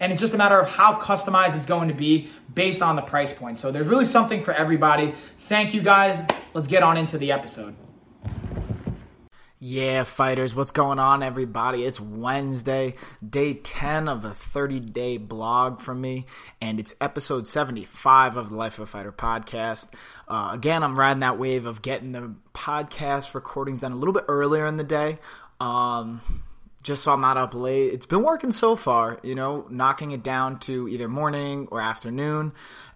and it's just a matter of how customized it's going to be based on the price point. So there's really something for everybody. Thank you guys. Let's get on into the episode. Yeah, fighters, what's going on, everybody? It's Wednesday, day 10 of a 30 day blog from me, and it's episode 75 of the Life of a Fighter podcast. Uh, again, I'm riding that wave of getting the podcast recordings done a little bit earlier in the day. Um, just so I'm not up late. It's been working so far, you know, knocking it down to either morning or afternoon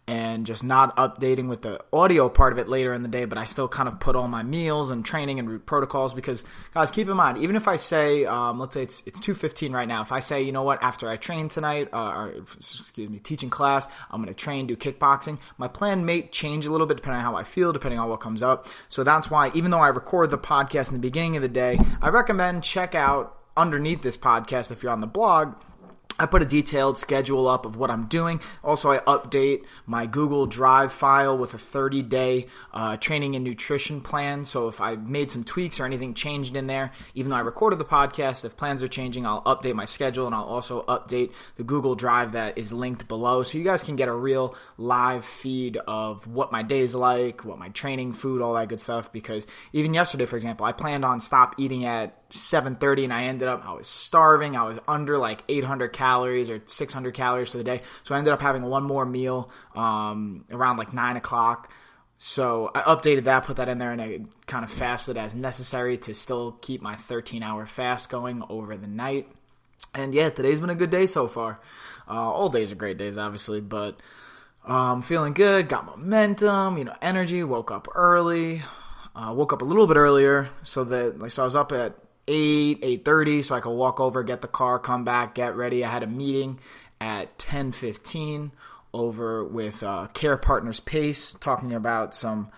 and just not updating with the audio part of it later in the day, but I still kind of put all my meals and training and root protocols because guys, keep in mind, even if I say, um, let's say it's it's two fifteen right now, if I say, you know what, after I train tonight, uh, or excuse me, teaching class, I'm going to train, do kickboxing. My plan may change a little bit depending on how I feel, depending on what comes up. So that's why, even though I record the podcast in the beginning of the day, I recommend check out underneath this podcast if you're on the blog I put a detailed schedule up of what I'm doing. Also, I update my Google Drive file with a 30 day uh, training and nutrition plan. So, if I made some tweaks or anything changed in there, even though I recorded the podcast, if plans are changing, I'll update my schedule and I'll also update the Google Drive that is linked below. So, you guys can get a real live feed of what my day is like, what my training, food, all that good stuff. Because even yesterday, for example, I planned on stop eating at 7:30 and I ended up I was starving. I was under like 800 calories or 600 calories for the day, so I ended up having one more meal um, around like nine o'clock. So I updated that, put that in there, and I kind of fasted as necessary to still keep my 13 hour fast going over the night. And yeah, today's been a good day so far. Uh, all days are great days, obviously, but um, feeling good, got momentum, you know, energy. Woke up early. Uh, woke up a little bit earlier so that like so I was up at 8, 8.30 so I could walk over, get the car, come back, get ready. I had a meeting at 10.15 over with uh, Care Partners PACE, talking about some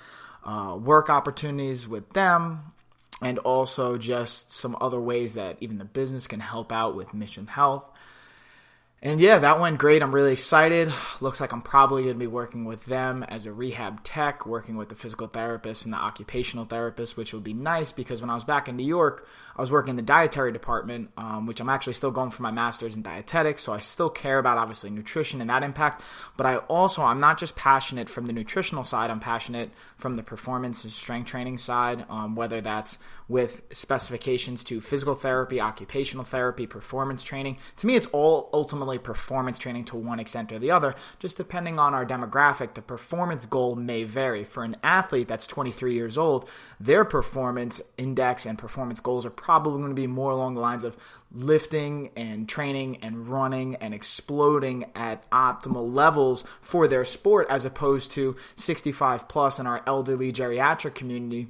uh, work opportunities with them and also just some other ways that even the business can help out with mission health. And yeah, that went great. I'm really excited. Looks like I'm probably going to be working with them as a rehab tech, working with the physical therapist and the occupational therapist, which would be nice because when I was back in New York, I was working in the dietary department, um, which I'm actually still going for my master's in dietetics. So I still care about obviously nutrition and that impact. But I also, I'm not just passionate from the nutritional side, I'm passionate from the performance and strength training side, um, whether that's with specifications to physical therapy, occupational therapy, performance training. To me, it's all ultimately performance training to one extent or the other, just depending on our demographic. The performance goal may vary. For an athlete that's 23 years old, their performance index and performance goals are probably going to be more along the lines of lifting and training and running and exploding at optimal levels for their sport as opposed to 65 plus in our elderly geriatric community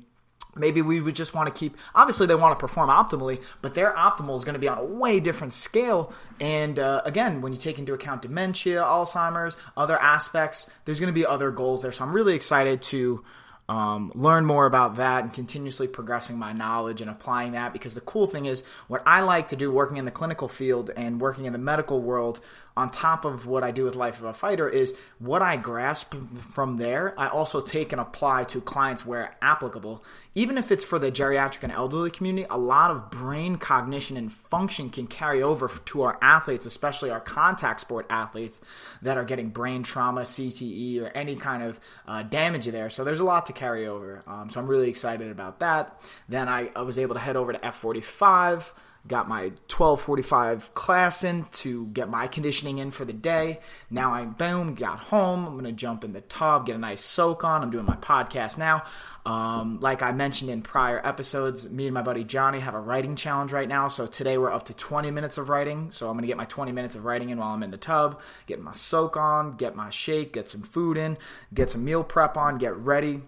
maybe we would just want to keep obviously they want to perform optimally but their optimal is going to be on a way different scale. And uh, again when you take into account dementia alzheimer's other aspects there's going to be other goals there. So i'm really excited to um, learn more about that and continuously progressing my knowledge and applying that because the cool thing is what i like to do working in the clinical field and working in the medical world on top of what I do with Life of a Fighter is what I grasp from there, I also take and apply to clients where applicable. Even if it's for the geriatric and elderly community, a lot of brain cognition and function can carry over to our athletes, especially our contact sport athletes that are getting brain trauma, CTE, or any kind of uh, damage there. So there's a lot to carry over. Um, so I'm really excited about that. Then I, I was able to head over to F45 got my 12:45 class in to get my conditioning in for the day. Now I boom got home. I'm gonna jump in the tub, get a nice soak on. I'm doing my podcast now. Um, like I mentioned in prior episodes, me and my buddy Johnny have a writing challenge right now. So today we're up to 20 minutes of writing. So I'm gonna get my 20 minutes of writing in while I'm in the tub, get my soak on, get my shake, get some food in, get some meal prep on, get ready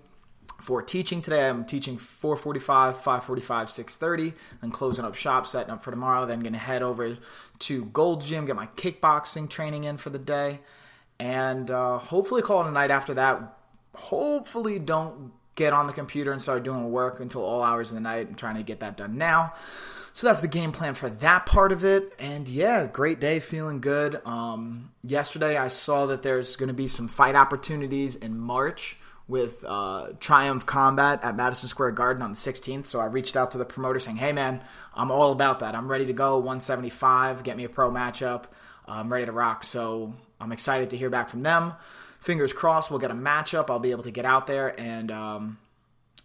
for teaching today. I'm teaching 4:45, 5:45, 6:30, then closing up shop, setting up for tomorrow. Then going to head over to Gold Gym, get my kickboxing training in for the day, and uh, hopefully call it a night after that. Hopefully, don't get on the computer and start doing work until all hours of the night. I'm trying to get that done now. So that's the game plan for that part of it. And yeah, great day, feeling good. Um, yesterday, I saw that there's going to be some fight opportunities in March with uh, Triumph Combat at Madison Square Garden on the 16th. So I reached out to the promoter saying, hey, man, I'm all about that. I'm ready to go 175, get me a pro matchup. I'm ready to rock. So I'm excited to hear back from them. Fingers crossed, we'll get a matchup. I'll be able to get out there. And um,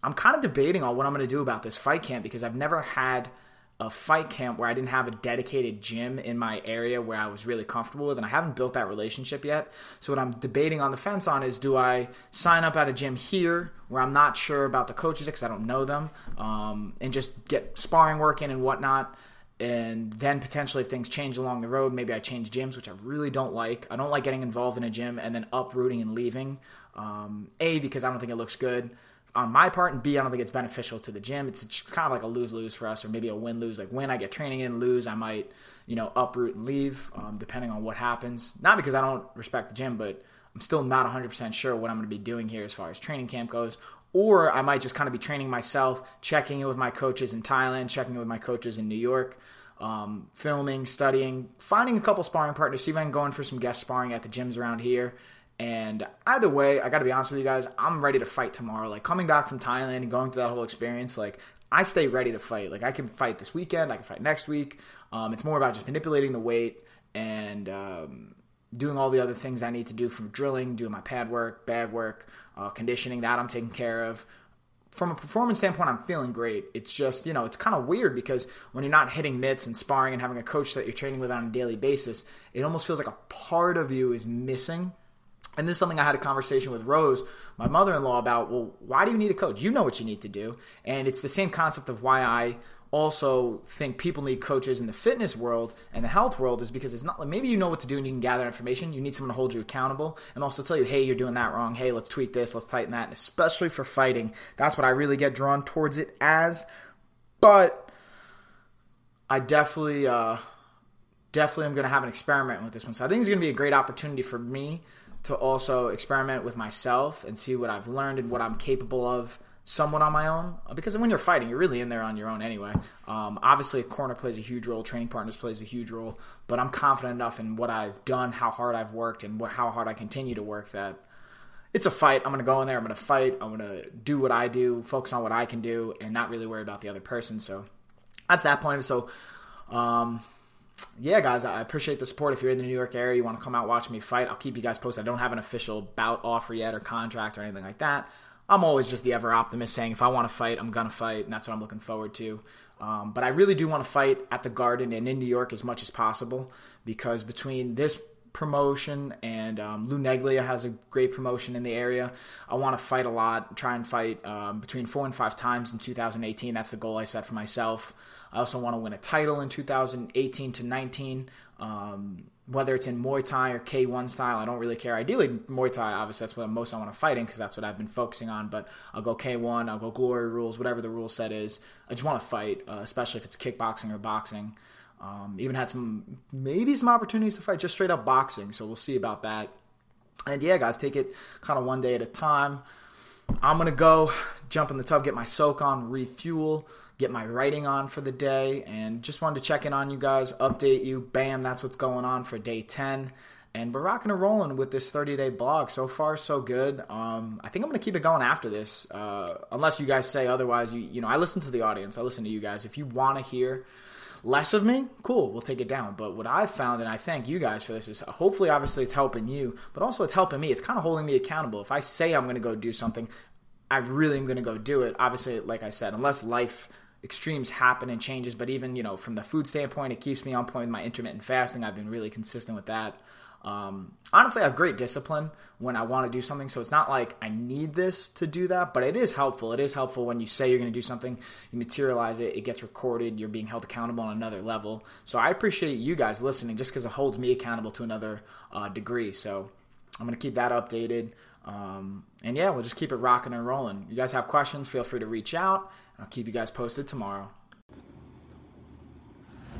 I'm kind of debating on what I'm going to do about this fight camp because I've never had – a fight camp where I didn't have a dedicated gym in my area where I was really comfortable with, and I haven't built that relationship yet. So what I'm debating on the fence on is do I sign up at a gym here where I'm not sure about the coaches because I don't know them, um, and just get sparring work in and whatnot. And then potentially, if things change along the road, maybe I change gyms, which I really don't like. I don't like getting involved in a gym and then uprooting and leaving. Um, a because I don't think it looks good on my part, and B, I don't think it's beneficial to the gym. It's kind of like a lose lose for us, or maybe a win lose. Like win, I get training in, lose, I might, you know, uproot and leave, um, depending on what happens. Not because I don't respect the gym, but I'm still not 100% sure what I'm going to be doing here as far as training camp goes. Or I might just kind of be training myself, checking in with my coaches in Thailand, checking in with my coaches in New York, um, filming, studying, finding a couple sparring partners, see if I can go in for some guest sparring at the gyms around here and either way, I got to be honest with you guys, I'm ready to fight tomorrow. Like coming back from Thailand and going through that whole experience, like I stay ready to fight. Like I can fight this weekend, I can fight next week. Um, it's more about just manipulating the weight and um, doing all the other things I need to do from drilling, doing my pad work, bag work, uh, conditioning. That I'm taking care of. From a performance standpoint, I'm feeling great. It's just, you know, it's kind of weird because when you're not hitting mitts and sparring and having a coach that you're training with on a daily basis, it almost feels like a part of you is missing and this is something I had a conversation with Rose, my mother in law, about. Well, why do you need a coach? You know what you need to do. And it's the same concept of why I also think people need coaches in the fitness world and the health world is because it's not like maybe you know what to do and you can gather information. You need someone to hold you accountable and also tell you, hey, you're doing that wrong. Hey, let's tweak this, let's tighten that. And especially for fighting, that's what I really get drawn towards it as. But I definitely, uh, definitely am going to have an experiment with this one. So I think it's going to be a great opportunity for me to also experiment with myself and see what I've learned and what I'm capable of somewhat on my own. Because when you're fighting, you're really in there on your own anyway. Um, obviously, a corner plays a huge role, training partners plays a huge role, but I'm confident enough in what I've done, how hard I've worked, and what, how hard I continue to work that it's a fight. I'm going to go in there, I'm going to fight, I'm going to do what I do, focus on what I can do, and not really worry about the other person. So that's that point. So, um, yeah, guys, I appreciate the support. If you're in the New York area, you want to come out watch me fight, I'll keep you guys posted. I don't have an official bout offer yet or contract or anything like that. I'm always just the ever optimist saying if I want to fight, I'm going to fight, and that's what I'm looking forward to. Um, but I really do want to fight at the Garden and in New York as much as possible because between this promotion and um, Lou Neglia has a great promotion in the area, I want to fight a lot, try and fight um, between four and five times in 2018. That's the goal I set for myself. I also want to win a title in 2018 to 19. Um, whether it's in Muay Thai or K1 style, I don't really care. Ideally, Muay Thai, obviously, that's what I'm most I want to fight in because that's what I've been focusing on. But I'll go K1, I'll go Glory Rules, whatever the rule set is. I just want to fight, uh, especially if it's kickboxing or boxing. Um, even had some, maybe some opportunities to fight just straight up boxing. So we'll see about that. And yeah, guys, take it kind of one day at a time. I'm going to go jump in the tub, get my soak on, refuel get my writing on for the day, and just wanted to check in on you guys, update you. Bam, that's what's going on for day 10. And we're rocking and rolling with this 30 day blog. So far, so good. Um, I think I'm going to keep it going after this, uh, unless you guys say otherwise. You, you know, I listen to the audience, I listen to you guys. If you want to hear less of me, cool, we'll take it down. But what I've found, and I thank you guys for this, is hopefully, obviously, it's helping you, but also it's helping me. It's kind of holding me accountable. If I say I'm going to go do something, I really am going to go do it. Obviously, like I said, unless life extremes happen and changes, but even you know from the food standpoint, it keeps me on point with my intermittent fasting. I've been really consistent with that. Um, honestly, I have great discipline when I want to do something, so it's not like I need this to do that, but it is helpful. It is helpful when you say you're going to do something, you materialize it, it gets recorded, you're being held accountable on another level. So I appreciate you guys listening just because it holds me accountable to another uh, degree. So I'm going to keep that updated. Um, and yeah, we'll just keep it rocking and rolling. You guys have questions, feel free to reach out. I'll keep you guys posted tomorrow.